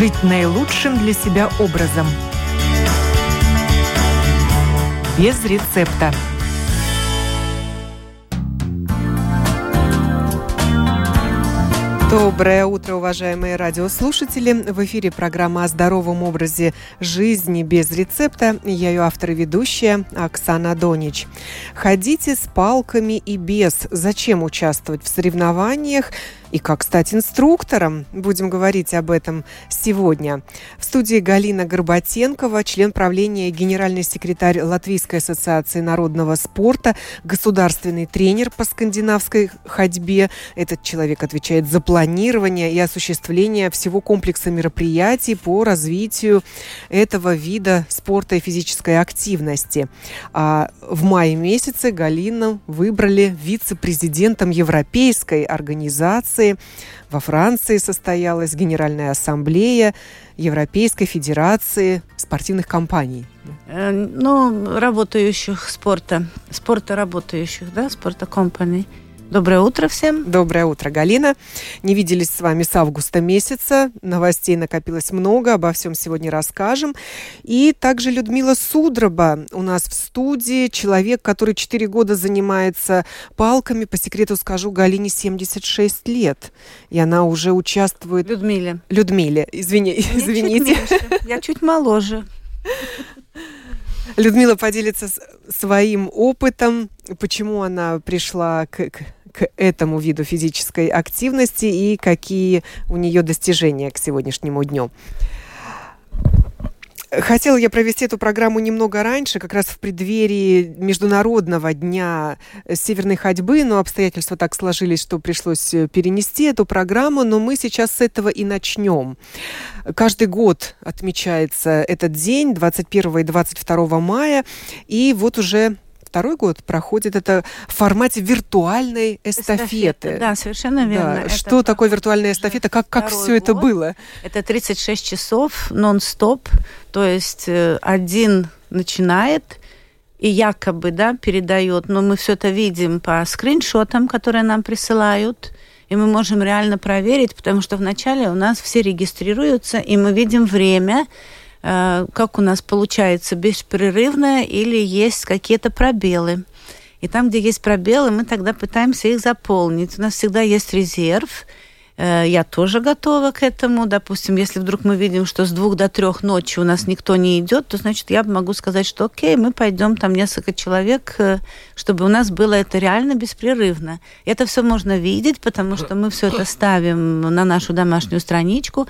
жить наилучшим для себя образом. Без рецепта. Доброе утро, уважаемые радиослушатели. В эфире программа о здоровом образе жизни без рецепта. Я ее автор и ведущая Оксана Донич. Ходите с палками и без. Зачем участвовать в соревнованиях? И как стать инструктором. Будем говорить об этом сегодня. В студии Галина Горбатенкова, член правления и генеральный секретарь Латвийской ассоциации народного спорта, государственный тренер по скандинавской ходьбе. Этот человек отвечает за планирование и осуществление всего комплекса мероприятий по развитию этого вида спорта и физической активности. А в мае месяце Галину выбрали вице-президентом Европейской организации Франции. Во Франции состоялась Генеральная ассамблея Европейской Федерации спортивных компаний. Э, ну, работающих спорта, спорта работающих, да, спорта компаний. Доброе утро всем. Доброе утро, Галина. Не виделись с вами с августа месяца. Новостей накопилось много, обо всем сегодня расскажем. И также Людмила Судроба у нас в студии. Человек, который 4 года занимается палками. По секрету скажу, Галине 76 лет. И она уже участвует... Людмиле. Людмиле, извини, извините. Чуть Я чуть моложе. Людмила поделится своим опытом, почему она пришла к, к к этому виду физической активности и какие у нее достижения к сегодняшнему дню. Хотела я провести эту программу немного раньше, как раз в преддверии Международного дня северной ходьбы, но обстоятельства так сложились, что пришлось перенести эту программу, но мы сейчас с этого и начнем. Каждый год отмечается этот день, 21 и 22 мая, и вот уже второй год проходит это в формате виртуальной эстафеты. эстафеты да, совершенно верно. Да. Что такое виртуальная эстафета? Как, как все это было? Это 36 часов нон-стоп, то есть э, один начинает, и якобы да, передает, но мы все это видим по скриншотам, которые нам присылают, и мы можем реально проверить, потому что вначале у нас все регистрируются, и мы видим время, как у нас получается беспрерывно или есть какие-то пробелы. И там, где есть пробелы, мы тогда пытаемся их заполнить. У нас всегда есть резерв. Э, я тоже готова к этому. Допустим, если вдруг мы видим, что с двух до трех ночи у нас никто не идет, то значит я могу сказать, что окей, мы пойдем там несколько человек, э, чтобы у нас было это реально беспрерывно. Это все можно видеть, потому что мы все это ставим на нашу домашнюю страничку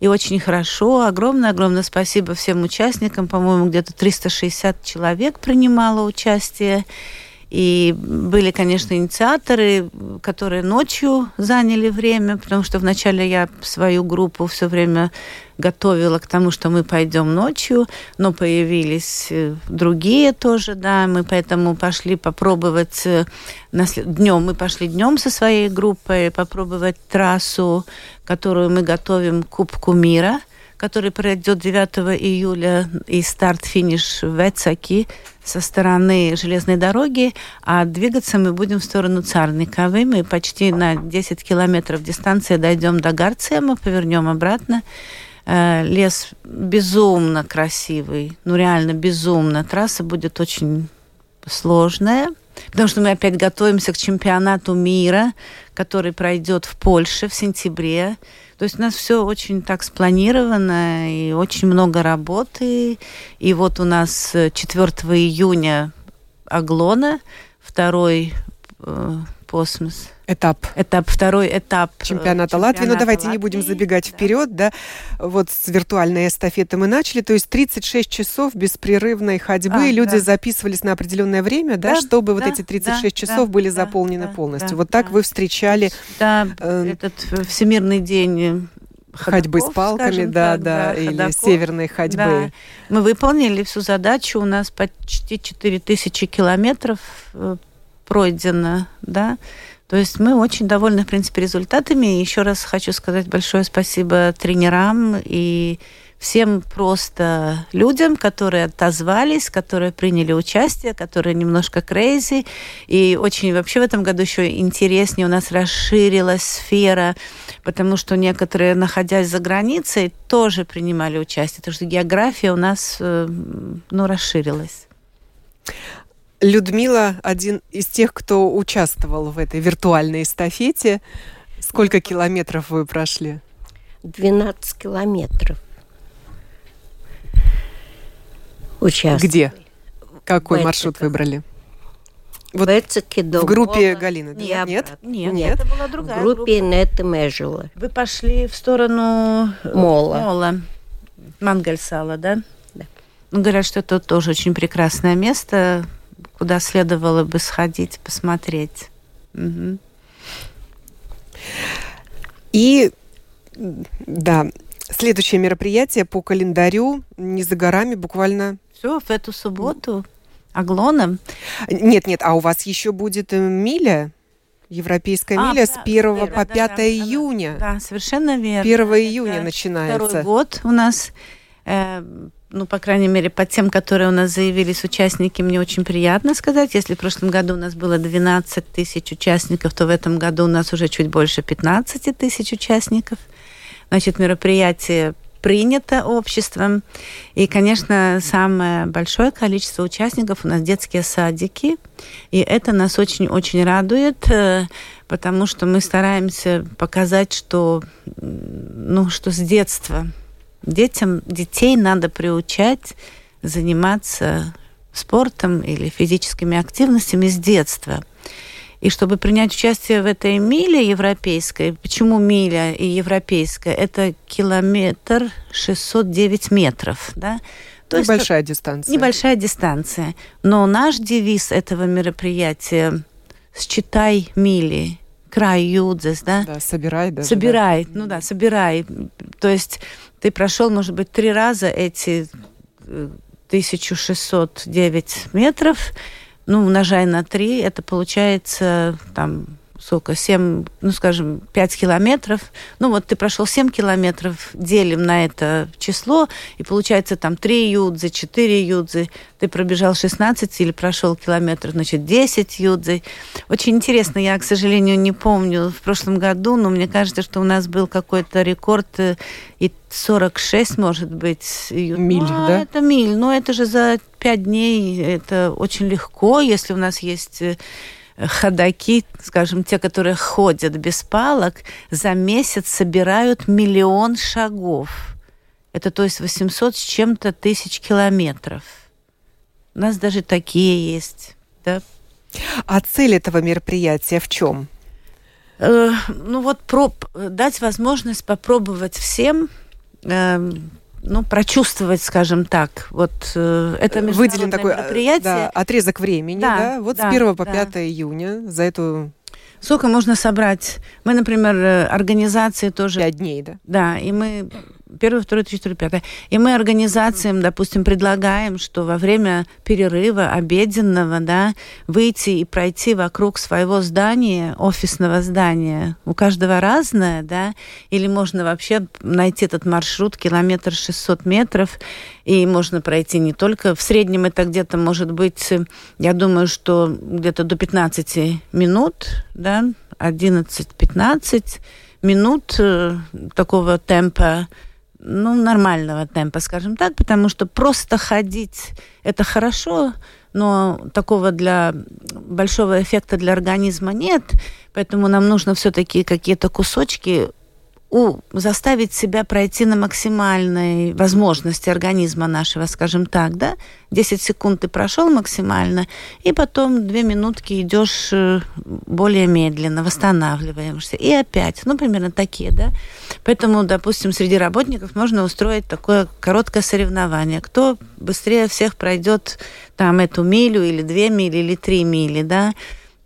и очень хорошо. Огромное-огромное спасибо всем участникам. По-моему, где-то 360 человек принимало участие. И были, конечно, инициаторы, которые ночью заняли время, потому что вначале я свою группу все время готовила к тому, что мы пойдем ночью, но появились э, другие тоже, да, мы поэтому пошли попробовать э, днем, мы пошли днем со своей группой попробовать трассу, которую мы готовим к Кубку мира – который пройдет 9 июля и старт-финиш в Вецаки со стороны железной дороги, а двигаться мы будем в сторону Царниковой. Мы почти на 10 километров дистанции дойдем до Гарцема, повернем обратно. Э, лес безумно красивый, ну реально безумно. Трасса будет очень сложная, потому что мы опять готовимся к чемпионату мира, который пройдет в Польше в сентябре. То есть у нас все очень так спланировано и очень много работы. И вот у нас 4 июня Аглона, второй э, космос этап. Этап, второй этап чемпионата, чемпионата Латвии. Но давайте Латвии, не будем забегать да. вперед, да. Вот с виртуальной эстафеты мы начали, то есть 36 часов беспрерывной ходьбы, а, люди да. записывались на определенное время, да, да чтобы да, вот эти 36 да, часов да, были да, заполнены да, полностью. Да, вот так да. вы встречали... Да, э, этот Всемирный день ходьбы с палками, да, так, да, да, или ходоков. северной ходьбы. Да. Мы выполнили всю задачу, у нас почти 4000 километров э, пройдено, да, то есть мы очень довольны, в принципе, результатами. Еще раз хочу сказать большое спасибо тренерам и всем просто людям, которые отозвались, которые приняли участие, которые немножко крейзи. И очень вообще в этом году еще интереснее у нас расширилась сфера, потому что некоторые, находясь за границей, тоже принимали участие. Потому что география у нас э, ну, расширилась. Людмила один из тех, кто участвовал в этой виртуальной эстафете. Сколько километров вы прошли? 12 километров участок. Где? Какой маршрут выбрали? Вот в группе Галины, да? Нет, нет, нет, нет, это была другая В группе группа. Нета Межела. Вы пошли в сторону э, Мола. Мола. Мангальсала, да? Да. Ну, говорят, что это тоже очень прекрасное место, куда следовало бы сходить, посмотреть. Угу. И, да, следующее мероприятие по календарю не за горами, буквально все, в эту субботу Аглоном. Нет, нет, а у вас еще будет э, миля? Европейская а, миля да, с 1 да, по 5 да, июня. Да, совершенно верно. 1 июня Это начинается. Второй год у нас, э, ну, по крайней мере, по тем, которые у нас заявились участники, мне очень приятно сказать. Если в прошлом году у нас было 12 тысяч участников, то в этом году у нас уже чуть больше 15 тысяч участников. Значит, мероприятие принято обществом. И, конечно, самое большое количество участников у нас детские садики. И это нас очень-очень радует, э, потому что мы стараемся показать, что, ну, что с детства детям, детей надо приучать заниматься спортом или физическими активностями с детства. И чтобы принять участие в этой миле европейской, почему миля и европейская? Это километр 609 метров, да? То небольшая есть, дистанция. Небольшая дистанция. Но наш девиз этого мероприятия «Считай мили», край Юдзес, да? Да, собирай даже. Собирай, да. ну да, собирай. То есть ты прошел, может быть, три раза эти 1609 э, метров, ну, умножая на 3, это получается там сколько, 7, ну, скажем, 5 километров. Ну, вот ты прошел 7 километров, делим на это число, и получается там 3 юдзы, 4 юдзы. Ты пробежал 16 или прошел километр, значит, 10 юдзы. Очень интересно, я, к сожалению, не помню в прошлом году, но мне кажется, что у нас был какой-то рекорд э, и 46, может быть, Миль, а, да? Это миль, но это же за 5 дней, это очень легко, если у нас есть э, ходаки, скажем, те, которые ходят без палок, за месяц собирают миллион шагов. Это то есть 800 с чем-то тысяч километров. У нас даже такие есть. Да? А цель этого мероприятия в чем? Э, ну вот проб, дать возможность попробовать всем э, ну, прочувствовать, скажем так, вот э, это Выделен такой э, мероприятие. Да, отрезок времени, да, да? вот да, с 1 по да. 5 июня за эту... Сколько можно собрать? Мы, например, э, организации тоже... Пять дней, да? Да, и мы первое, второе, третье, четвертое, пятое. И мы организациям, допустим, предлагаем, что во время перерыва обеденного, да, выйти и пройти вокруг своего здания, офисного здания. У каждого разное, да, или можно вообще найти этот маршрут километр 600 метров, и можно пройти не только, в среднем это где-то может быть, я думаю, что где-то до 15 минут, да, 11-15 минут э, такого темпа ну, нормального темпа, скажем так, потому что просто ходить это хорошо, но такого для большого эффекта для организма нет, поэтому нам нужно все-таки какие-то кусочки у, заставить себя пройти на максимальной возможности организма нашего, скажем так, да, 10 секунд ты прошел максимально, и потом 2 минутки идешь э, более медленно, восстанавливаешься, и опять, ну, примерно такие, да. Поэтому, допустим, среди работников можно устроить такое короткое соревнование. Кто быстрее всех пройдет там эту милю или две мили или три мили, да,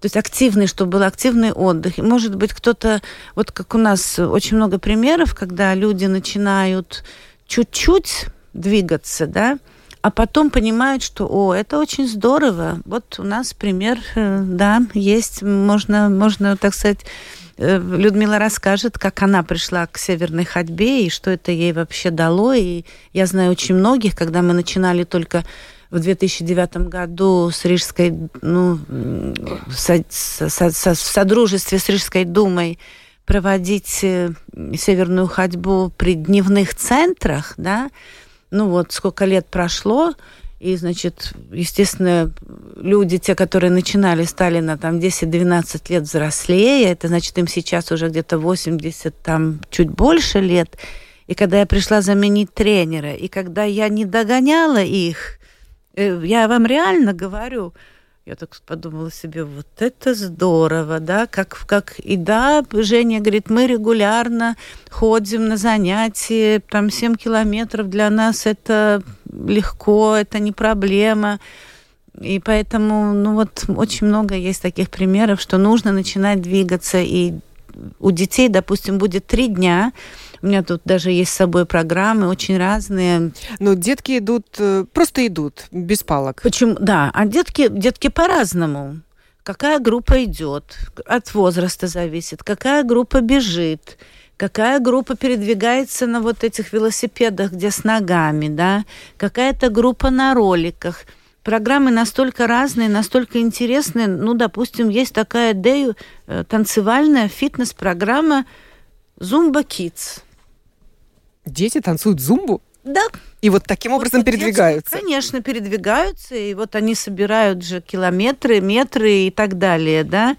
то есть активный, чтобы был активный отдых. Может быть, кто-то, вот как у нас очень много примеров, когда люди начинают чуть-чуть двигаться, да, а потом понимают, что, о, это очень здорово. Вот у нас пример, э, да, есть, можно, можно, так сказать, э, Людмила расскажет, как она пришла к северной ходьбе и что это ей вообще дало. И я знаю очень многих, когда мы начинали только в 2009 году с Рижской, ну, со, со, со, в содружестве с Рижской думой проводить э, северную ходьбу при дневных центрах, да, ну вот сколько лет прошло, и, значит, естественно, люди, те, которые начинали, стали на там 10-12 лет взрослее, это значит, им сейчас уже где-то 80, там, чуть больше лет. И когда я пришла заменить тренера, и когда я не догоняла их, я вам реально говорю, я так подумала себе, вот это здорово, да, как, как и да, Женя говорит, мы регулярно ходим на занятия, там 7 километров для нас это легко, это не проблема. И поэтому, ну вот, очень много есть таких примеров, что нужно начинать двигаться. И у детей, допустим, будет три дня, у меня тут даже есть с собой программы очень разные. Но детки идут, э, просто идут, без палок. Почему? Да, а детки, детки по-разному. Какая группа идет, от возраста зависит, какая группа бежит, какая группа передвигается на вот этих велосипедах, где с ногами, да, какая-то группа на роликах. Программы настолько разные, настолько интересные. Ну, допустим, есть такая Дею э, танцевальная фитнес-программа Zumba Kids. Дети танцуют зумбу? Да. И вот таким образом вот передвигаются? Дети, конечно, передвигаются, и вот они собирают же километры, метры и так далее, да.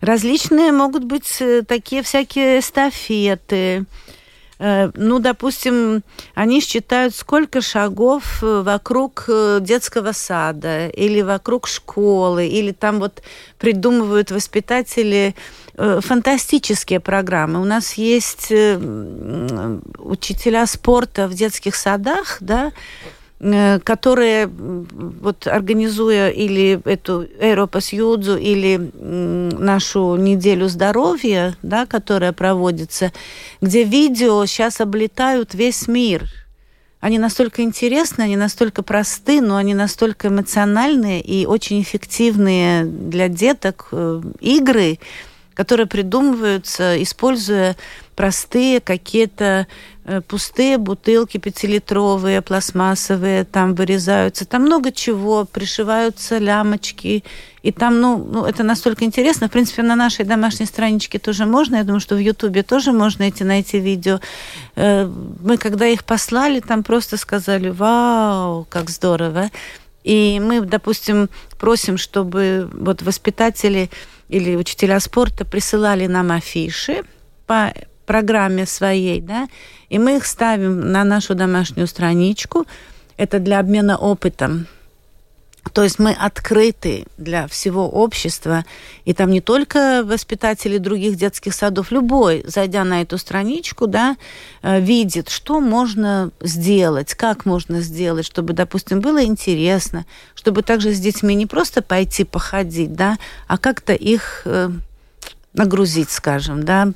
Различные могут быть э, такие всякие эстафеты, ну, допустим, они считают, сколько шагов э, вокруг э, детского сада или вокруг школы, или там вот придумывают воспитатели фантастические программы. У нас есть учителя спорта в детских садах, да, Э, которые, вот организуя или эту Европас Юдзу, или нашу неделю здоровья, да, которая проводится, где видео сейчас облетают весь мир. Они настолько интересны, они настолько просты, но они настолько эмоциональные и очень эффективные для деток э, игры, которые придумываются, используя простые какие-то э, пустые бутылки пятилитровые, пластмассовые, там вырезаются, там много чего, пришиваются лямочки, и там, ну, ну, это настолько интересно. В принципе, на нашей домашней страничке тоже можно, я думаю, что в Ютубе тоже можно идти найти видео. Э, мы, когда их послали, там просто сказали, вау, как здорово. И мы, допустим, просим, чтобы вот воспитатели или учителя спорта присылали нам афиши по программе своей, да, и мы их ставим на нашу домашнюю страничку. Это для обмена опытом. То есть мы открыты для всего общества, и там не только воспитатели других детских садов, любой, зайдя на эту страничку, да, э, видит, что можно сделать, как можно сделать, чтобы, допустим, было интересно, чтобы также с детьми не просто пойти походить, да, а как-то их э, нагрузить, скажем, да,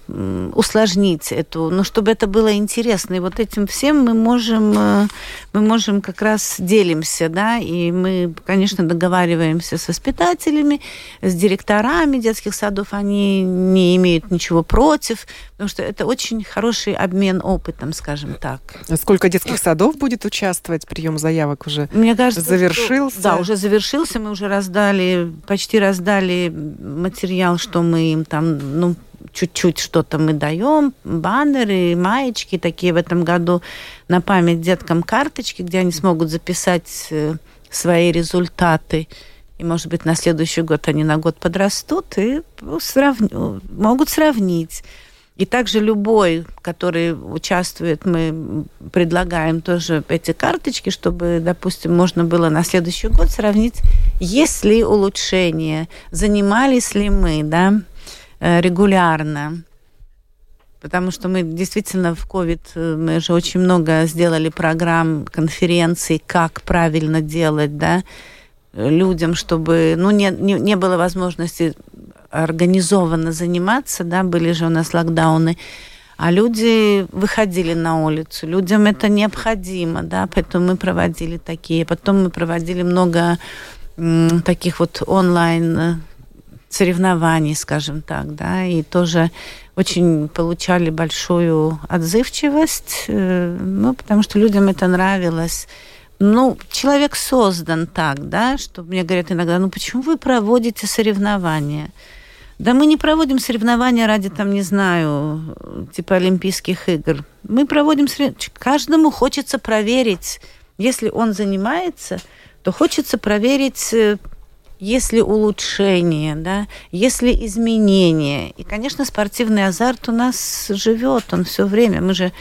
усложнить эту, но чтобы это было интересно. И вот этим всем мы можем, э, мы можем как раз делимся, да, и мы, конечно, договариваемся с воспитателями, с директорами детских садов, они не имеют ничего против, потому что это очень хороший обмен опытом, скажем так. Сколько детских садов будет участвовать? Прием заявок уже Мне кажется, завершился? Что, да, уже завершился, мы уже раздали, почти раздали материал, что мы им там ну, чуть-чуть что-то мы даем, баннеры, маечки такие в этом году на память деткам карточки, где они смогут записать э, свои результаты. И, может быть, на следующий год они на год подрастут и срав... могут сравнить. И также любой, который участвует, мы предлагаем тоже эти карточки, чтобы, допустим, можно было на следующий год сравнить, есть ли улучшение, занимались ли мы, да, регулярно. Потому что мы действительно в COVID, э, мы же очень много сделали программ, конференций, как правильно делать, да, людям, чтобы, ну, не, не, не было возможности организованно заниматься, да, были же у нас локдауны, а люди выходили на улицу, людям это необходимо, да, поэтому мы проводили такие, потом мы проводили много таких вот онлайн э, соревнований, скажем так, да, и тоже очень получали большую отзывчивость, э, ну, потому что людям это нравилось. Ну, человек создан так, да, что мне говорят иногда, ну почему вы проводите соревнования? Да мы не проводим соревнования ради, там, не знаю, типа Олимпийских игр. Мы проводим соревнования. Каждому хочется проверить, если он занимается, то хочется проверить, э, есть ли улучшение, да, есть ли изменения. И, конечно, спортивный азарт у нас живет, он все время. Мы же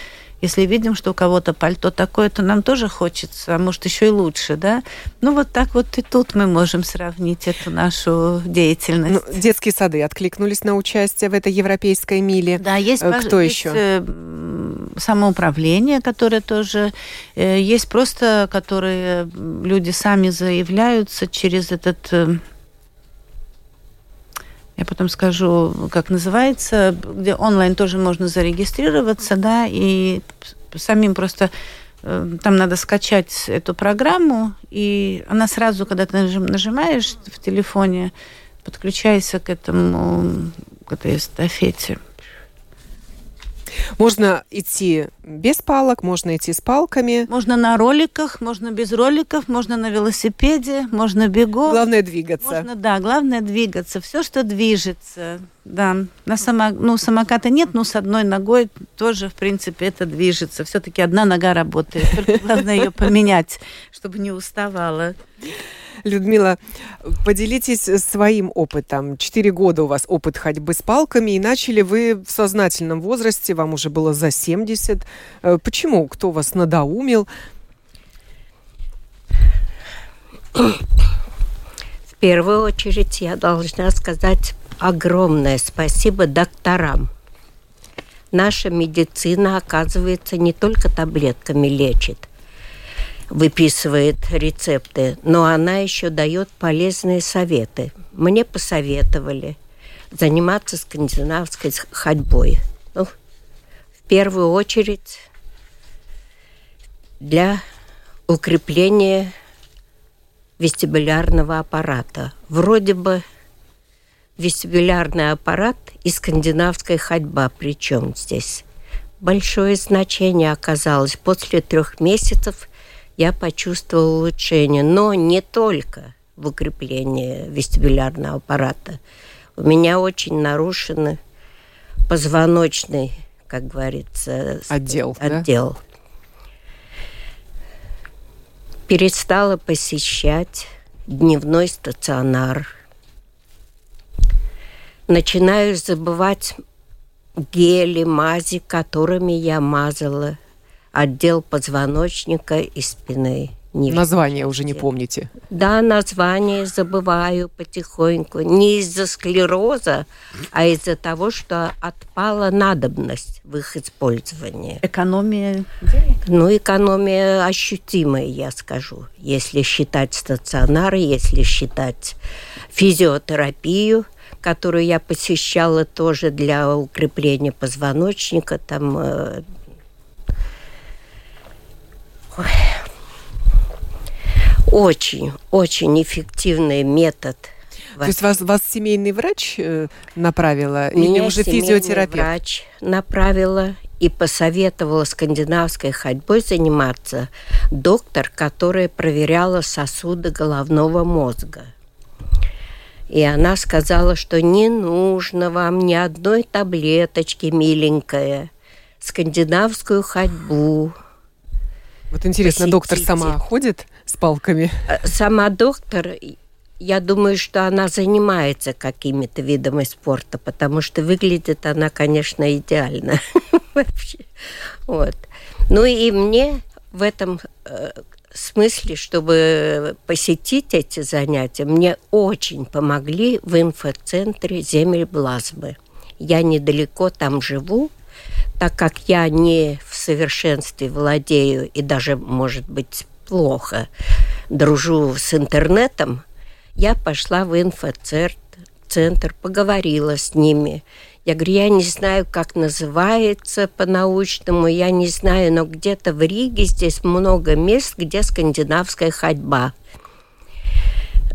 если видим, что у кого-то пальто такое, то нам тоже хочется, а может еще и лучше, да? Ну вот так вот и тут мы можем сравнить эту нашу деятельность. Ну, детские сады откликнулись на участие в этой европейской миле. Да, есть. Э, кто есть, еще? Э, самоуправление, которое тоже э, есть просто, которые люди сами заявляются через этот я потом скажу, как называется, где онлайн тоже можно зарегистрироваться, да, и самим просто э, там надо скачать эту программу, и она сразу, когда ты нажимаешь в телефоне, подключайся к этому, к этой эстафете. Можно идти без палок, можно идти с палками. Можно на роликах, можно без роликов, можно на велосипеде, можно бегом. Главное двигаться. Можно, да, главное двигаться. Все, что движется. Да, на само, ну, самоката нет, но с одной ногой тоже, в принципе, это движется. Все-таки одна нога работает. Только главное ее поменять, чтобы не уставала. Людмила, поделитесь своим опытом. Четыре года у вас опыт ходьбы с палками, и начали вы в сознательном возрасте, вам уже было за 70. Э, почему? Кто вас надоумил? В первую очередь я должна сказать огромное спасибо докторам. Наша медицина, оказывается, не только таблетками лечит – выписывает рецепты, но она еще дает полезные советы. Мне посоветовали заниматься скандинавской ходьбой. Ну, в первую очередь для укрепления вестибулярного аппарата. Вроде бы вестибулярный аппарат и скандинавская ходьба. Причем здесь большое значение оказалось. После трех месяцев я почувствовала улучшение, но не только в укреплении вестибулярного аппарата. У меня очень нарушены позвоночный, как говорится, отдел. отдел. Да? Перестала посещать дневной стационар. Начинаю забывать гели, мази, которыми я мазала отдел позвоночника и спины. Не название уже не помните? Да, название забываю потихоньку. Не из-за склероза, а из-за того, что отпала надобность в их использовании. Экономия денег? Ну, экономия ощутимая, я скажу. Если считать стационары, если считать физиотерапию, которую я посещала тоже для укрепления позвоночника, там э, очень, очень эффективный метод. То есть вас, вас семейный врач э, направила Меня или уже физиотерапевт? врач направила и посоветовала скандинавской ходьбой заниматься доктор, которая проверяла сосуды головного мозга. И она сказала, что не нужно вам ни одной таблеточки, миленькая, скандинавскую ходьбу – вот интересно, доктор сама ходит с палками? Э, сама доктор, я думаю, что она занимается какими-то видами спорта, потому что выглядит она, конечно, идеально. Вообще. Вот. Ну и мне в этом э, смысле, чтобы посетить эти занятия, мне очень помогли в инфоцентре земель Блазмы. Я недалеко там живу, так как я не в совершенстве владею и даже, может быть, плохо дружу с интернетом, я пошла в инфоцентр, поговорила с ними. Я говорю, я не знаю, как называется по-научному, я не знаю, но где-то в Риге здесь много мест, где скандинавская ходьба.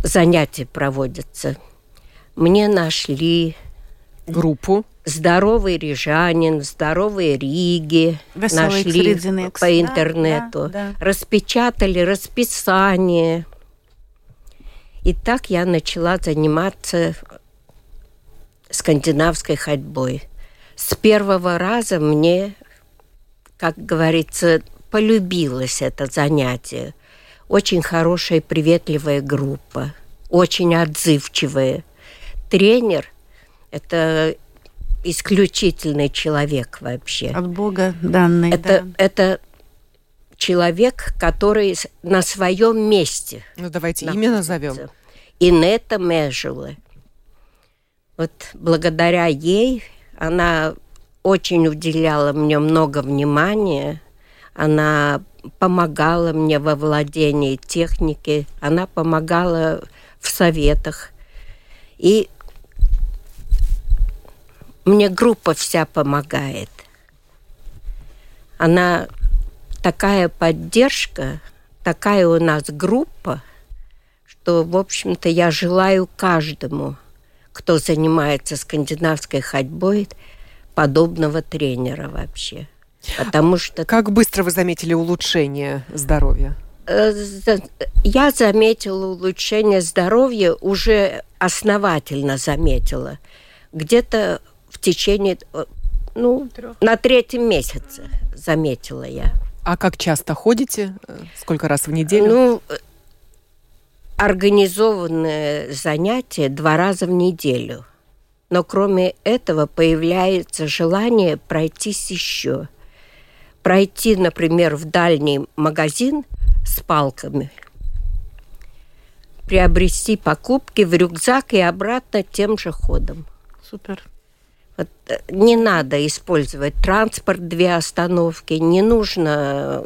Занятия проводятся. мне нашли группу. Здоровый Рижанин, Здоровые Риги Веселый нашли Экспедиционный по интернету, да, да. распечатали расписание. И так я начала заниматься скандинавской ходьбой. С первого раза мне, как говорится, полюбилось это занятие. Очень хорошая, приветливая группа, очень отзывчивая. Тренер – это исключительный человек вообще. От Бога данный, Это, да. это человек, который на своем месте. Ну, давайте имя назовем. находится. Инета Межула. Вот благодаря ей она очень уделяла мне много внимания. Она помогала мне во владении техники, она помогала в советах. И мне группа вся помогает. Она такая поддержка, такая у нас группа, что, в общем-то, я желаю каждому, кто занимается скандинавской ходьбой, подобного тренера вообще. Потому что Как быстро вы заметили улучшение здоровья? э, я заметила улучшение здоровья, уже основательно заметила. Где-то в течение, э, ну, на третьем месяце заметила я. А как часто ходите? Э, Сколько раз в неделю? Ну, э, организованное занятие два раза в неделю. Но кроме этого появляется желание пройтись еще. Пройти, например, в дальний магазин с палками, приобрести покупки в рюкзак и обратно тем же ходом. Супер. Э, не надо использовать транспорт, две остановки, не нужно.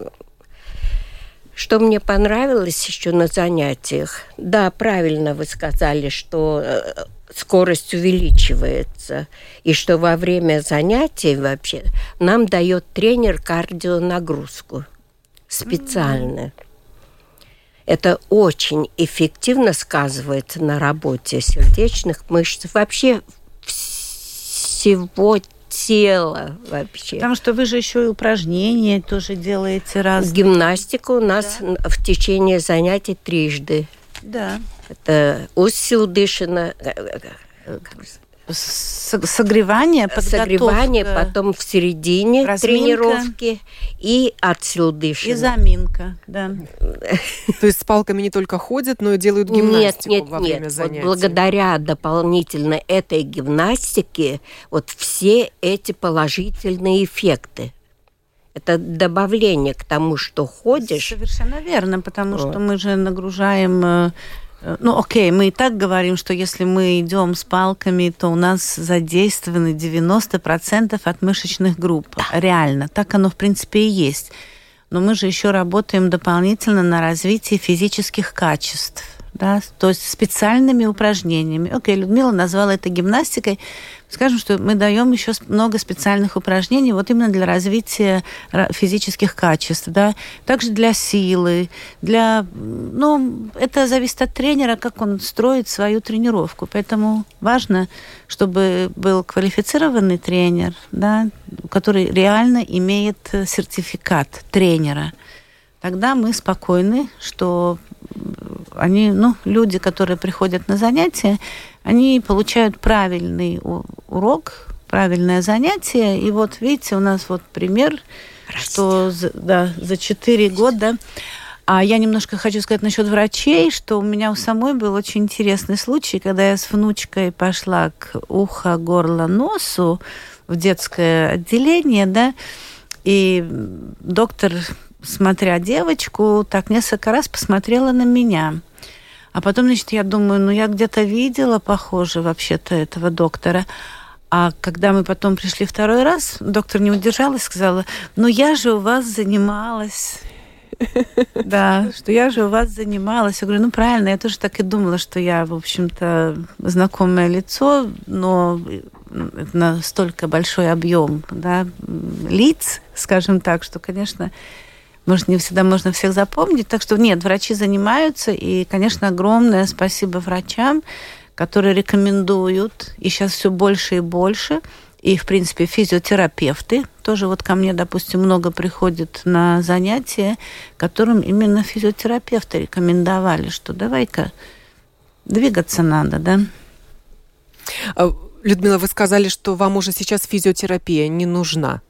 Что мне понравилось еще на занятиях, да, правильно вы сказали, что э, скорость увеличивается, и что во время занятий вообще нам дает тренер кардионагрузку специально. Это очень эффективно сказывается на работе сердечных мышц, вообще всего тела вообще. Потому что вы же еще и упражнения тоже делаете раз. Гимнастика у нас в течение занятий трижды. Да. Это усилдышина, С- Согревание, подготовка. согревание, потом в середине Разминка. тренировки и И отсилдышина. заминка, да. То есть с палками не только ходят, но и делают гимнастику нет, нет, во нет. время Вот занятий. благодаря дополнительно этой гимнастике вот все эти положительные эффекты. Это добавление к тому, что ходишь. Совершенно верно, потому Вот. что мы же нагружаем... э, Ну, окей, мы и так говорим, что если мы идем с палками, то у нас задействованы 90% от мышечных групп. Реально, так оно, в принципе, и есть. Но мы же еще работаем дополнительно на развитии физических качеств. Да, то есть специальными упражнениями. Окей, Людмила назвала это гимнастикой. Скажем, что мы даем еще много специальных упражнений вот именно для развития ра- физических качеств, да, также для силы, для, ну, это зависит от тренера, как он строит свою тренировку, поэтому важно, чтобы был квалифицированный тренер, да, который реально имеет э, сертификат тренера. Тогда мы спокойны, что они, ну, люди, которые приходят на занятия, они получают правильный урок, правильное занятие. И вот видите, у нас вот пример, что за, да, за 4 года. А я немножко хочу сказать насчет врачей, что у меня у самой был очень интересный случай, когда я с внучкой пошла к ухо, горло, носу в детское отделение, да, и доктор, смотря девочку, так несколько раз посмотрела на меня. А потом, значит, я думаю, ну я где-то видела, похоже, вообще-то этого доктора. А когда мы потом пришли второй раз, доктор не удержалась, сказала, ну я же у вас занималась. Да, что я же у вас занималась. Я говорю, ну правильно, я тоже так и думала, что я, в общем-то, знакомое лицо, но это настолько большой объем да, лиц, скажем так, что, конечно, может, не всегда можно всех запомнить. Так что нет, врачи занимаются, и, конечно, огромное спасибо врачам, которые рекомендуют, и сейчас все больше и больше. И, в принципе, физиотерапевты тоже вот ко мне, допустим, много приходит на занятия, которым именно физиотерапевты рекомендовали, что давай-ка двигаться надо, да. А, Людмила, вы сказали, что вам уже сейчас физиотерапия не нужна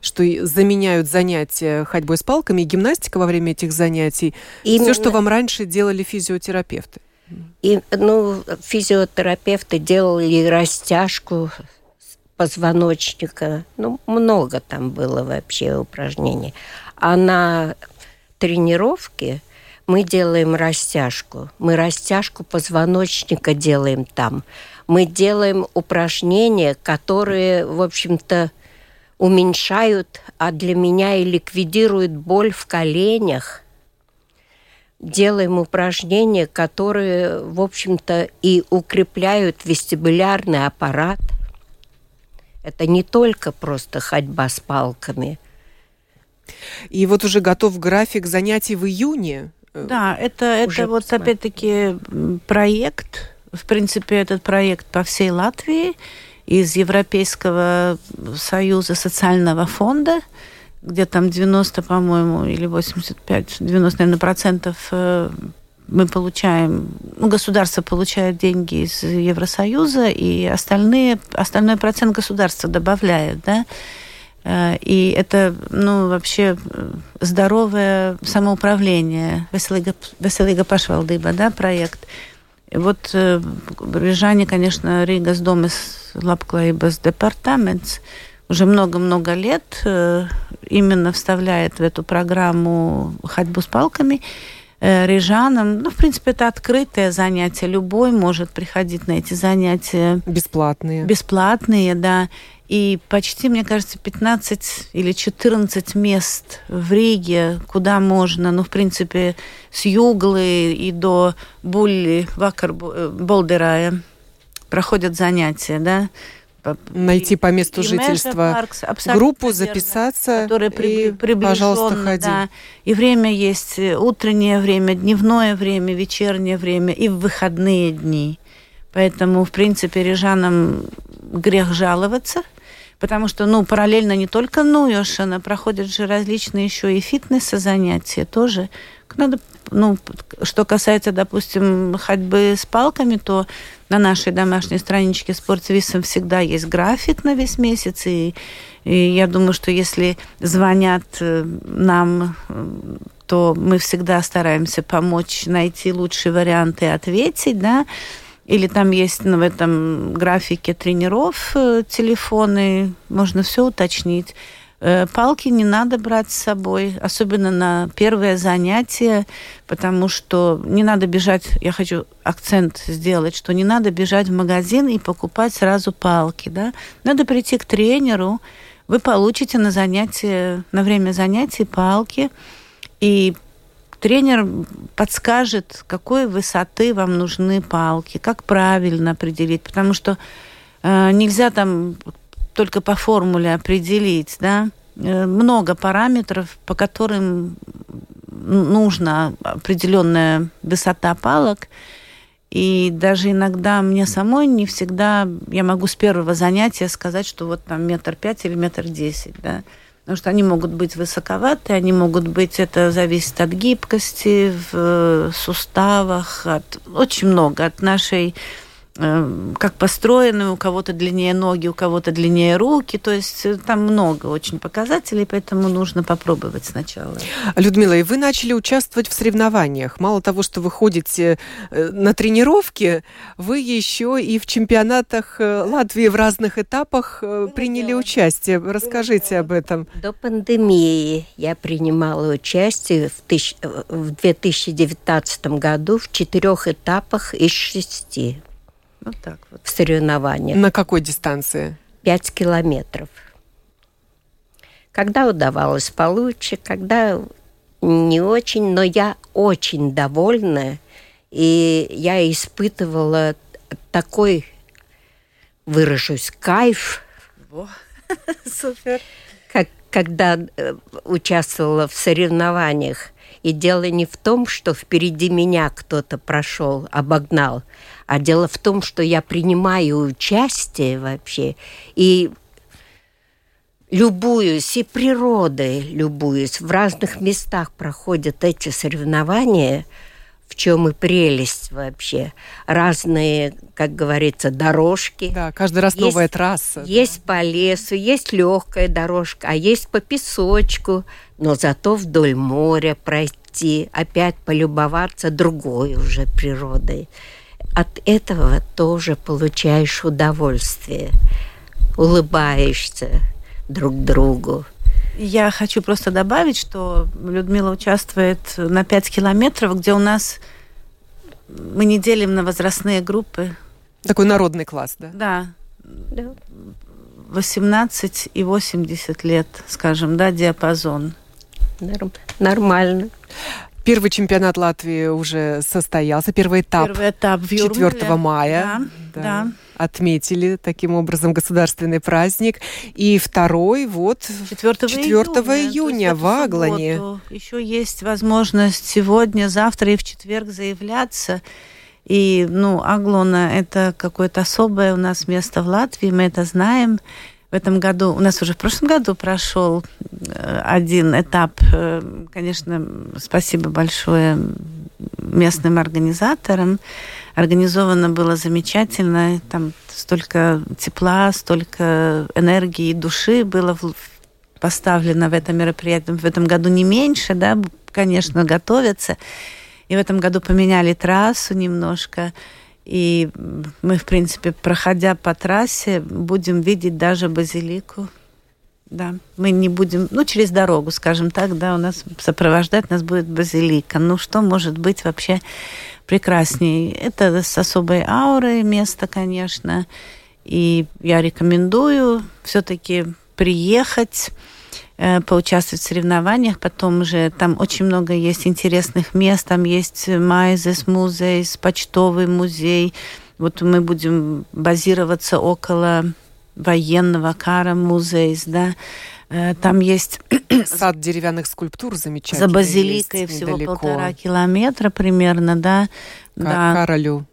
что заменяют занятия ходьбой с палками и гимнастика во время этих занятий. Именно... Все, что вам раньше делали физиотерапевты. И, ну, физиотерапевты делали растяжку позвоночника. Ну, много там было вообще упражнений. А на тренировке мы делаем растяжку. Мы растяжку позвоночника делаем там. Мы делаем упражнения, которые, в общем-то, уменьшают, а для меня и ликвидируют боль в коленях. Делаем упражнения, которые, в общем-то, и укрепляют вестибулярный аппарат. Это не только просто ходьба с палками. И вот уже готов график занятий в июне. Да, это, это вот опять-таки проект. В принципе, этот проект по всей Латвии из Европейского союза социального фонда, где там 90, по-моему, или 85, 90, наверное, процентов э, мы получаем, ну, государство получает деньги из Евросоюза, и остальные, остальной процент государства добавляет, да, э, и это, ну, вообще э, здоровое самоуправление, Веселига Пашвалдыба, да, проект. Вот э, Рижане, конечно, Рига с дома Лапклаибас департамент уже много-много лет э, именно вставляет в эту программу ходьбу с палками рижанам. Ну, в принципе, это открытое занятие. Любой может приходить на эти занятия. Бесплатные. Бесплатные, да. И почти, мне кажется, 15 или 14 мест в Риге, куда можно, ну, в принципе, с Юглы и до Булли, Вакар, э, Болдерая проходят занятия, да, найти по месту жительства группу, записаться которая и, пожалуйста, ходи. Да. И время есть э, утреннее время, дневное время, вечернее время и в выходные дни. Поэтому, в принципе, рижанам грех жаловаться – Потому что, ну, параллельно не только Нуешина, проходят же различные еще и фитнесы занятия тоже. Надо, ну, что касается, допустим, ходьбы с палками, то на нашей домашней страничке Спортвисом всегда есть график на весь месяц, и, и я думаю, что если звонят э, нам то мы всегда стараемся помочь найти лучшие варианты ответить, да, или там есть ну, в этом графике тренеров э, телефоны, можно все уточнить. Э, палки не надо брать с собой, особенно на первое занятие, потому что не надо бежать, я хочу акцент сделать, что не надо бежать в магазин и покупать сразу палки. Да? Надо прийти к тренеру, вы получите на занятие, на время занятий палки, и тренер подскажет, какой высоты вам нужны палки, как правильно определить, потому что э, нельзя там только по формуле определить, да, э, много параметров, по которым нужна определенная высота палок, и даже иногда мне самой не всегда я могу с первого занятия сказать, что вот там метр пять или метр десять, да. Потому что они могут быть высоковаты, они могут быть, это зависит от гибкости в э, суставах, от, очень много, от нашей как построены, у кого-то длиннее ноги, у кого-то длиннее руки. То есть э, там много очень показателей, поэтому нужно попробовать сначала. Людмила, и вы начали участвовать в соревнованиях. Мало того, что вы ходите э, на тренировки, вы еще и в чемпионатах э, Латвии в разных этапах приняли участие. Расскажите об этом. До пандемии я принимала участие в, тысяч... в 2019 году в четырех этапах из шести. Вот так вот. В соревнованиях. На какой дистанции? Пять километров. Когда удавалось получше, когда не очень, но я очень довольна, и я испытывала такой, выражусь, кайф. Во. Супер. Как, когда э, участвовала в соревнованиях. И дело не в том, что впереди меня кто-то прошел, обогнал, а дело в том, что я принимаю участие вообще и любуюсь и природой любуюсь. В разных местах проходят эти соревнования – в чем и прелесть вообще. Разные, как говорится, дорожки. Да, каждый раз есть, новая трасса. Есть да. по лесу, есть легкая дорожка, а есть по песочку, но зато вдоль моря пройти, опять полюбоваться другой уже природой. От этого тоже получаешь удовольствие, улыбаешься друг другу. Я хочу просто добавить, что Людмила участвует на 5 километров, где у нас мы не делим на возрастные группы. Такой народный класс, да? Да. да. 18 и 80 лет, скажем, да, диапазон. Нормально. Первый чемпионат Латвии уже состоялся, первый этап, первый этап в 4 мая. Да, да. да отметили таким образом государственный праздник. И второй вот 4, 4 июня, июня в Аглане. Субботу. Еще есть возможность сегодня, завтра и в четверг заявляться. И, ну, Аглона – это какое-то особое у нас место в Латвии, мы это знаем. В этом году, у нас уже в прошлом году прошел э, один этап. Э, конечно, спасибо большое местным организаторам. Организовано было замечательно. Там столько тепла, столько энергии и души было поставлено в это мероприятие. В этом году не меньше, да, конечно, готовятся. И в этом году поменяли трассу немножко. И мы, в принципе, проходя по трассе, будем видеть даже базилику. Да, мы не будем, ну, через дорогу, скажем так, да, у нас сопровождать нас будет базилика. Ну, что может быть вообще прекрасней? Это с особой аурой место, конечно. И я рекомендую все-таки приехать, поучаствовать в соревнованиях. Потом уже там очень много есть интересных мест. Там есть Майзес музей, почтовый музей. Вот мы будем базироваться около военного кара музей, да. Э, там есть сад деревянных скульптур замечательный. За базиликой всего недалеко. полтора километра примерно, да. К да. Каролю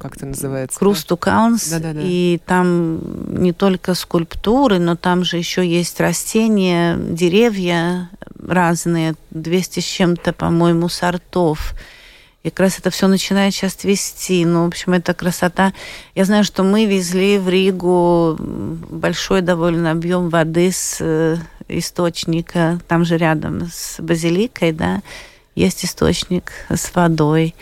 как это называется? Крусту Каунс. Да, да, да. И там не только скульптуры, но там же еще есть растения, деревья разные, 200 с чем-то, по-моему, сортов. И как раз это все начинает сейчас вести. Ну, в общем, это красота. Я знаю, что мы везли в Ригу большой довольно объем воды с э, источника, там же рядом с базиликой, да, есть источник с водой.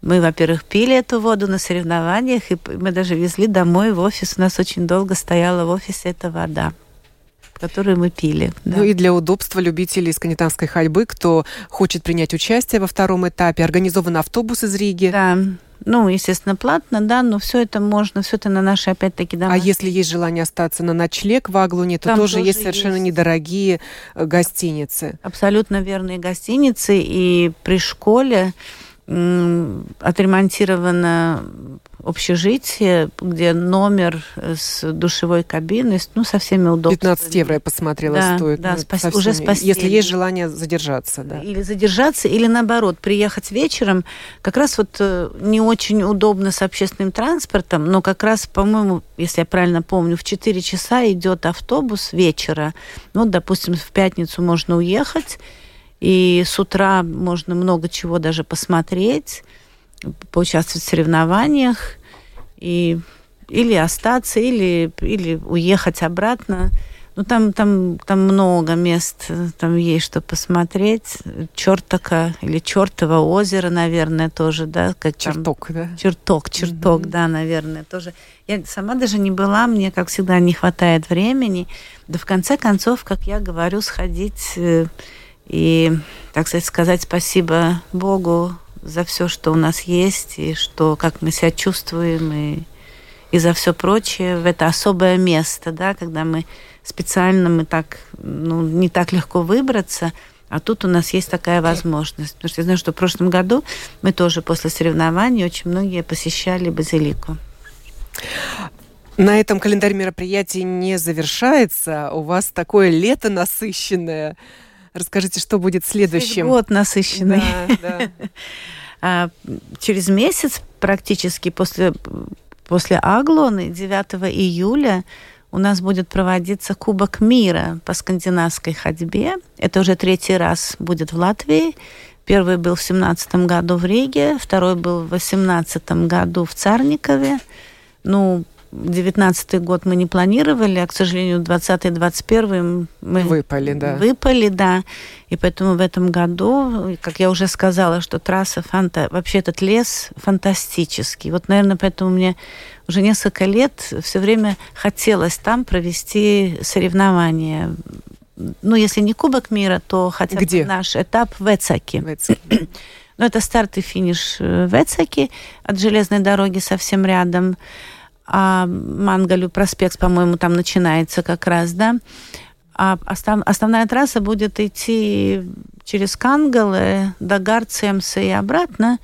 Мы, во-первых, пили эту воду на соревнованиях, и мы даже везли домой в офис. У нас очень долго стояла в офисе эта вода которую мы пили. Да. Ну и для удобства любителей скандинавской ходьбы, кто хочет принять участие во втором этапе, организован автобус из Риги. Да. Ну, естественно, платно, да, но все это можно, все это на наши, опять-таки, да. А если есть желание остаться на ночлег в Аглуне, то Там тоже, тоже есть совершенно есть. недорогие э, гостиницы. Абсолютно верные гостиницы. И при школе отремонтировано общежитие, где номер с душевой кабиной, ну, со всеми удобствами. 15 евро я посмотрела да, стоит. Да, ну, спас... уже с Если есть желание задержаться, да. Или задержаться, или наоборот, приехать вечером. Как раз вот э, не очень удобно с общественным транспортом, но как раз, по-моему, если я правильно помню, в 4 часа идет автобус вечера. Ну, допустим, в пятницу можно уехать, и с утра можно много чего даже посмотреть, поучаствовать в соревнованиях, и, или остаться, или, или уехать обратно. Ну, там, там, там много мест, там есть что посмотреть. Чертока или Чертово озеро, наверное, тоже, да? Как черток, там, да? Черток, черток, mm-hmm. да, наверное, тоже. Я сама даже не была, мне, как всегда, не хватает времени. Да в конце концов, как я говорю, сходить э, и, так сказать, сказать спасибо Богу за все, что у нас есть, и что, как мы себя чувствуем, и, и за все прочее. Это особое место, да, когда мы специально, мы так, ну, не так легко выбраться, а тут у нас есть такая возможность. Потому что я знаю, что в прошлом году мы тоже после соревнований очень многие посещали базилику. На этом календарь мероприятий не завершается. У вас такое лето насыщенное Расскажите, что будет следующим? Год насыщенный. Да, да. А, через месяц практически после, после Аглоны, 9 июля, у нас будет проводиться Кубок мира по скандинавской ходьбе. Это уже третий раз будет в Латвии. Первый был в семнадцатом году в Риге, второй был в восемнадцатом году в Царникове. Ну, 19 год мы не планировали, а, к сожалению, 20-21 мы выпали, да. Выпали, да. И поэтому в этом году, как я уже сказала, что трасса фанта... Вообще этот лес фантастический. Вот, наверное, поэтому мне уже несколько лет все время хотелось там провести соревнования. Ну, если не Кубок мира, то хотя бы Где? наш этап в Эцаке. В Эцаке. Ну, это старт и финиш в Эцаке от железной дороги совсем рядом а Мангалю проспект, по-моему, там начинается как раз, да. А остав, основная трасса будет идти через Кангалы до Гарцемса и обратно.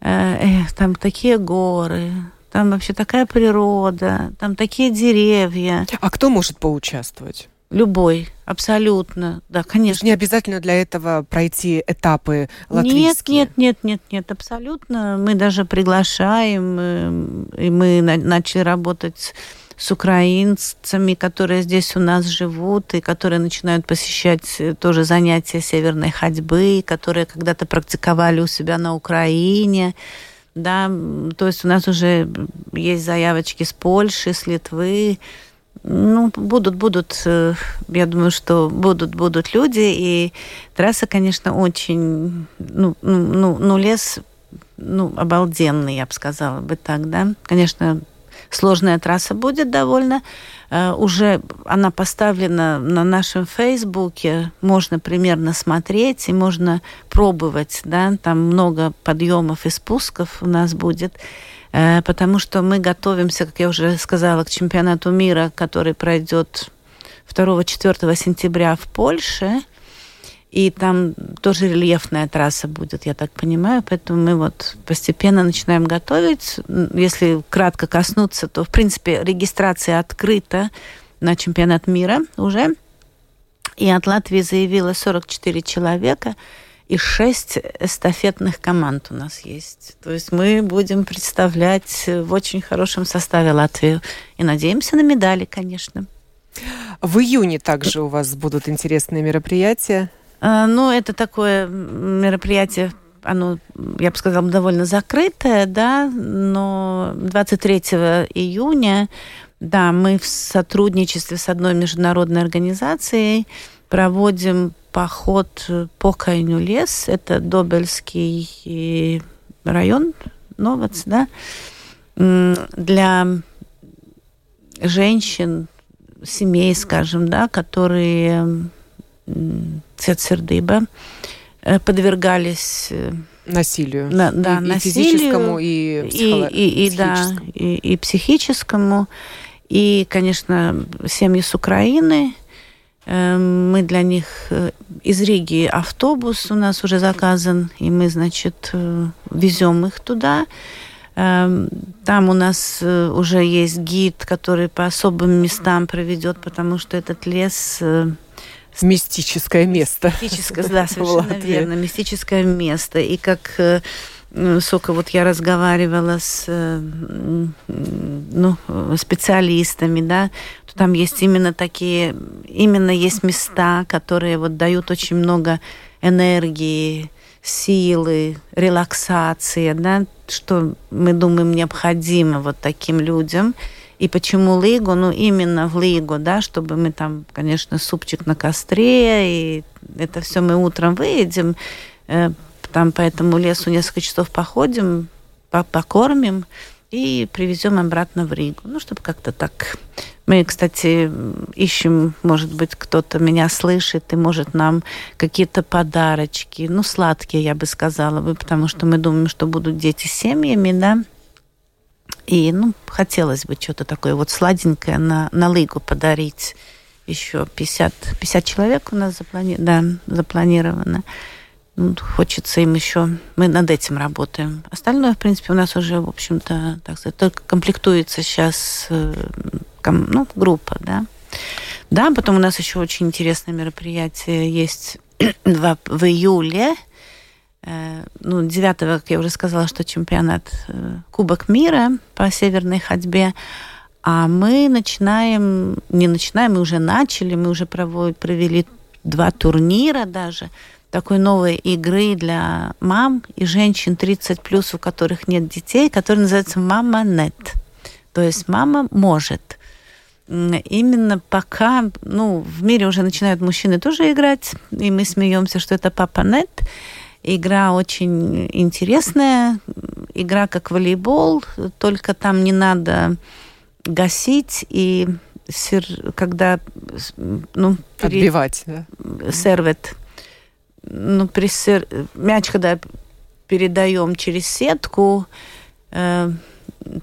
Эх, там такие горы, там вообще такая природа, там такие деревья. А кто может поучаствовать? Любой, абсолютно, да, конечно. Не обязательно для этого пройти этапы латвийские? Нет, нет, нет, нет, нет, абсолютно. Мы даже приглашаем, эм, и мы начали работать с украинцами, которые здесь у нас живут и которые начинают посещать э, тоже занятия северной ходьбы, которые когда-то практиковали у себя на Украине. Да, то есть у нас уже есть заявочки с Польши, с Литвы, ну, будут, будут, э, я думаю, что будут, будут люди, и трасса, конечно, очень, ну, ну, ну, ну лес, ну, обалденный, я бы сказала бы так, да. Конечно, сложная трасса будет довольно. Uh, уже она поставлена на нашем Фейсбуке, можно примерно смотреть и можно пробовать, да, там много подъемов и спусков у нас будет. Э, потому что мы готовимся, как я уже сказала, к чемпионату мира, который пройдет 2-4 сентября в Польше. И там тоже рельефная трасса будет, я так понимаю. Поэтому мы вот постепенно начинаем готовить. Если кратко коснуться, то, в принципе, регистрация открыта на чемпионат мира уже. И от Латвии заявила 44 человека и шесть эстафетных команд у нас есть. То есть мы будем представлять в очень хорошем составе Латвию. И надеемся на медали, конечно. В июне также у вас будут интересные мероприятия. А, ну, это такое мероприятие, оно, я бы сказала, довольно закрытое, да, но 23 июня, да, мы в сотрудничестве с одной международной организацией проводим поход по Кайню лес. Это Добельский район, Новоц, да, для женщин, семей, скажем, да, которые цецердыба э, подвергались э, насилию. На, да, и, насилию, и физическому, и, психолог... и, и, и, да, и, и психическому. И, конечно, семьи с Украины, мы для них э, из Риги автобус у нас уже заказан, и мы, значит, э, везем их туда. Эм, там у нас э, уже есть гид, который по особым местам проведет, потому что этот лес мистическое место. Мистическое, да, совершенно верно, мистическое место. И как сколько вот я разговаривала с ну, специалистами, да, то там есть именно такие, именно есть места, которые вот дают очень много энергии, силы, релаксации, да, что мы думаем необходимо вот таким людям. И почему Лигу? Ну, именно в Лигу, да, чтобы мы там, конечно, супчик на костре, и это все мы утром выедем, э, там по этому лесу несколько часов походим, покормим и привезем обратно в Ригу. Ну, чтобы как-то так. Мы, кстати, ищем, может быть, кто-то меня слышит и может нам какие-то подарочки, ну, сладкие, я бы сказала бы, потому что мы думаем, что будут дети с семьями, да, и, ну, хотелось бы что-то такое вот сладенькое на, на Лигу подарить. Еще 50, 50 человек у нас заплани... да, запланировано. Ну, хочется им еще... Мы над этим работаем. Остальное, в принципе, у нас уже, в общем-то, так сказать, только комплектуется сейчас э, ну, группа, да. Да, потом у нас еще очень интересное мероприятие есть в июле. Э, ну, 9 как я уже сказала, что чемпионат э, Кубок мира по северной ходьбе. А мы начинаем, не начинаем, мы уже начали, мы уже провели два турнира даже такой новой игры для мам и женщин 30 плюс, у которых нет детей, который называется «Мама Нет». То есть мама может. Именно пока, ну, в мире уже начинают мужчины тоже играть, и мы смеемся, что это «Папа Нет». Игра очень интересная, игра как волейбол, только там не надо гасить и когда ну, отбивать, да? сервет, ну, при сер... мяч, когда передаем через сетку, э,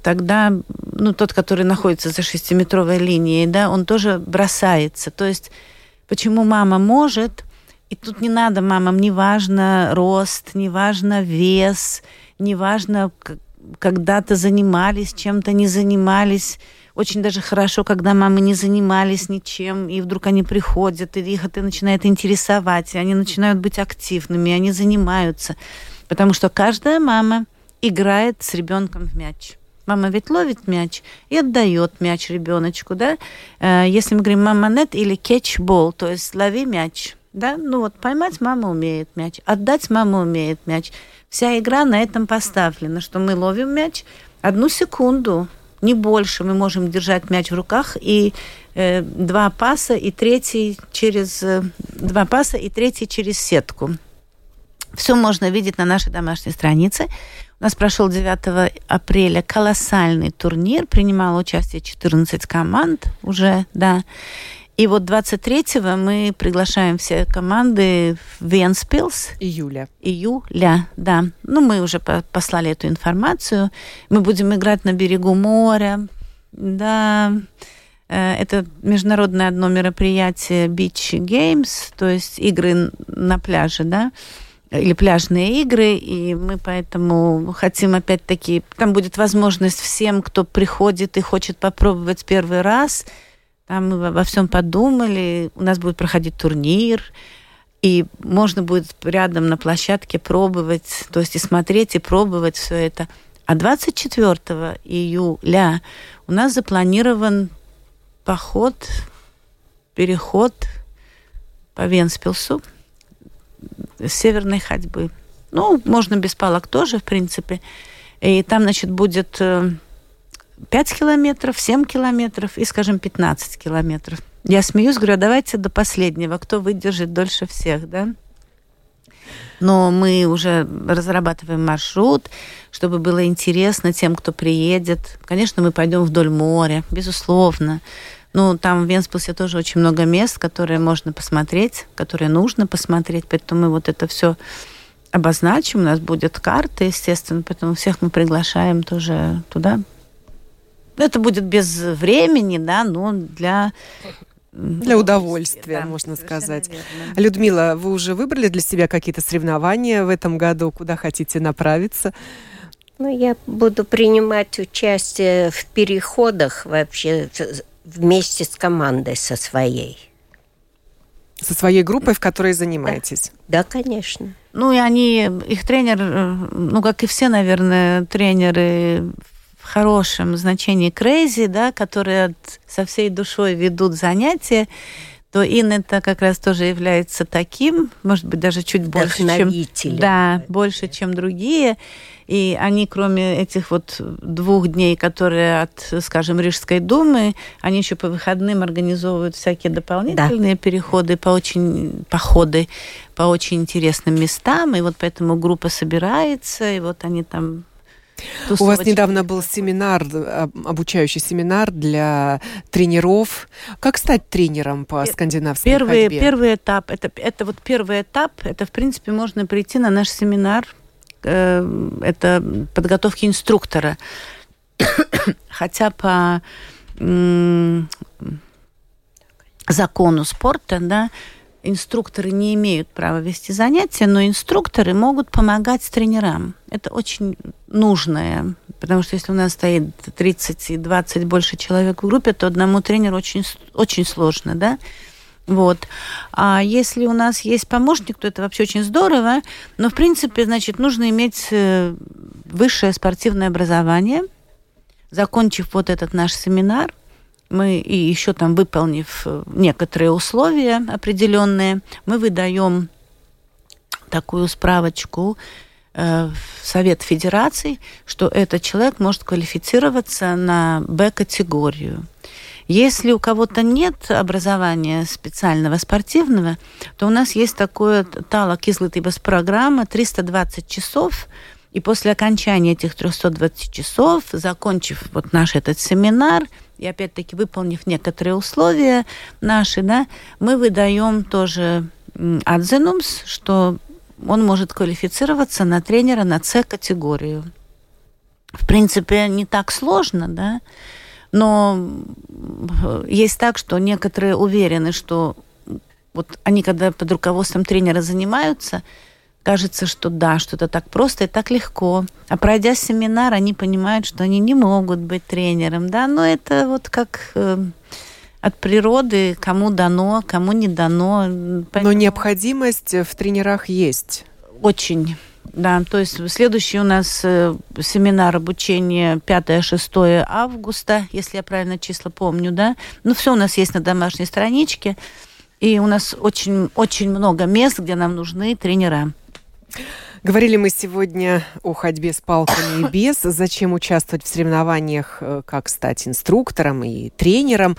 тогда, ну, тот, который находится за шестиметровой линией, да, он тоже бросается. То есть, почему мама может, и тут не надо мамам, неважно рост, неважно вес, неважно, когда-то занимались, чем-то не занимались. Очень даже хорошо, когда мамы не занимались ничем, и вдруг они приходят, и их это начинает интересовать, и они начинают быть активными, и они занимаются. Потому что каждая мама играет с ребенком в мяч. Мама ведь ловит мяч и отдает мяч ребеночку, да? Э, если мы говорим мама нет или кетчбол, то есть лови мяч, да? Ну вот поймать мама умеет мяч, отдать мама умеет мяч. Вся игра на этом поставлена, что мы ловим мяч одну секунду, не больше мы можем держать мяч в руках и э, два паса и третий через э, два паса и третий через сетку. Все можно видеть на нашей домашней странице. У нас прошел 9 апреля колоссальный турнир, принимало участие 14 команд уже, да. И вот 23-го мы приглашаем все команды в Венспилс. Июля. Июля, да. Ну, мы уже послали эту информацию. Мы будем играть на берегу моря. Да. Э, это международное одно мероприятие Beach Games, то есть игры на пляже, да или пляжные игры, и мы поэтому хотим опять-таки, там будет возможность всем, кто приходит и хочет попробовать первый раз, там мы обо всем подумали, у нас будет проходить турнир, и можно будет рядом на площадке пробовать, то есть и смотреть, и пробовать все это. А 24 июля у нас запланирован поход, переход по Венспилсу северной ходьбы. Ну, можно без палок тоже, в принципе. И там, значит, будет э, 5 километров, 7 километров и, скажем, 15 километров. Я смеюсь, говорю, «А давайте до последнего, кто выдержит дольше всех, да? Но мы уже разрабатываем маршрут, чтобы было интересно тем, кто приедет. Конечно, мы пойдем вдоль моря, безусловно. Ну, там в Венспилсе тоже очень много мест, которые можно посмотреть, которые нужно посмотреть. Поэтому мы вот это все обозначим. У нас будет карта, естественно, поэтому всех мы приглашаем тоже туда это будет без времени, да, но для для удовольствия, да, можно сказать. Верно. Людмила, вы уже выбрали для себя какие-то соревнования в этом году, куда хотите направиться? Ну, я буду принимать участие в переходах вообще вместе с командой со своей. Со своей группой, в которой занимаетесь? Да, да конечно. Ну, и они, их тренер, э, ну, как и все, наверное, тренеры хорошем значении crazy, да, которые со всей душой ведут занятия, то Ин это как раз тоже является таким, может быть, даже чуть больше, чем, да, больше, чем другие. И они, кроме этих вот двух дней, которые от, скажем, Рижской думы, они еще по выходным организовывают всякие дополнительные да. переходы по очень походы по очень интересным местам. И вот поэтому группа собирается, и вот они там у вас недавно был семинар, обучающий семинар для тренеров. Как стать тренером по скандинавской первый, ходьбе? Первый этап, это, это вот первый этап, это, в принципе, можно прийти на наш семинар, э, это подготовки инструктора. Хотя по закону спорта, да, инструкторы не имеют права вести занятия, но инструкторы могут помогать тренерам. Это очень нужное, потому что если у нас стоит 30 и 20 больше человек в группе, то одному тренеру очень, очень сложно, да. Вот. А если у нас есть помощник, то это вообще очень здорово. Но, в принципе, значит, нужно иметь э, высшее спортивное образование. Закончив вот этот наш семинар, мы и еще там выполнив э, некоторые условия определенные, мы выдаем такую справочку э, в Совет Федераций, что этот человек может квалифицироваться на Б-категорию. Если у кого-то нет образования специального спортивного, то у нас есть такое тала кизлытыбас программа 320 часов, и после окончания этих 320 часов, закончив вот наш этот семинар, и опять-таки выполнив некоторые условия наши, да, мы выдаем тоже адзенумс, что он может квалифицироваться на тренера на С-категорию. В принципе, не так сложно, да, но есть так, что некоторые уверены, что вот они, когда под руководством тренера занимаются, кажется, что да, что это так просто и так легко. А пройдя семинар, они понимают, что они не могут быть тренером, да, но это вот как э, от природы, кому дано, кому не дано. Поэтому... Но необходимость в тренерах есть. Очень. Да, то есть следующий у нас э, семинар обучения 5-6 августа, если я правильно числа помню, да. Ну, все у нас есть на домашней страничке. И у нас очень, очень много мест, где нам нужны тренера. Говорили мы сегодня о ходьбе с палками и без, зачем участвовать в соревнованиях, э, как стать инструктором и тренером.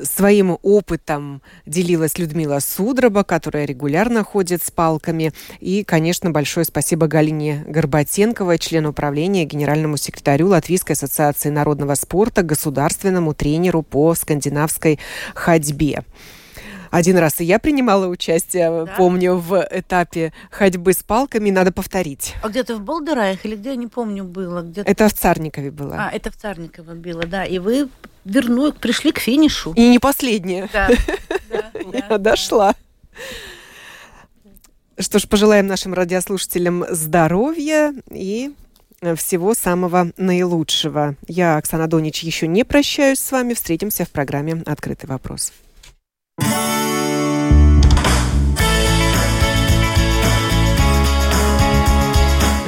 Своим опытом делилась Людмила Судроба, которая регулярно ходит с палками. И, конечно, большое спасибо Галине Горбатенковой, члену управления, генеральному секретарю Латвийской ассоциации народного спорта, государственному тренеру по скандинавской ходьбе. Один раз и я принимала участие, да? помню, в этапе ходьбы с палками. Надо повторить. А где-то в Болдераях или где, не помню, было? Где это в Царникове было. А, это в Царникове было, да. И вы верну, пришли к финишу. И не последняя. Да. Я дошла. Что ж, пожелаем нашим радиослушателям здоровья и всего самого наилучшего. Я, Оксана Донич, еще не прощаюсь с вами. Встретимся в программе «Открытый вопрос».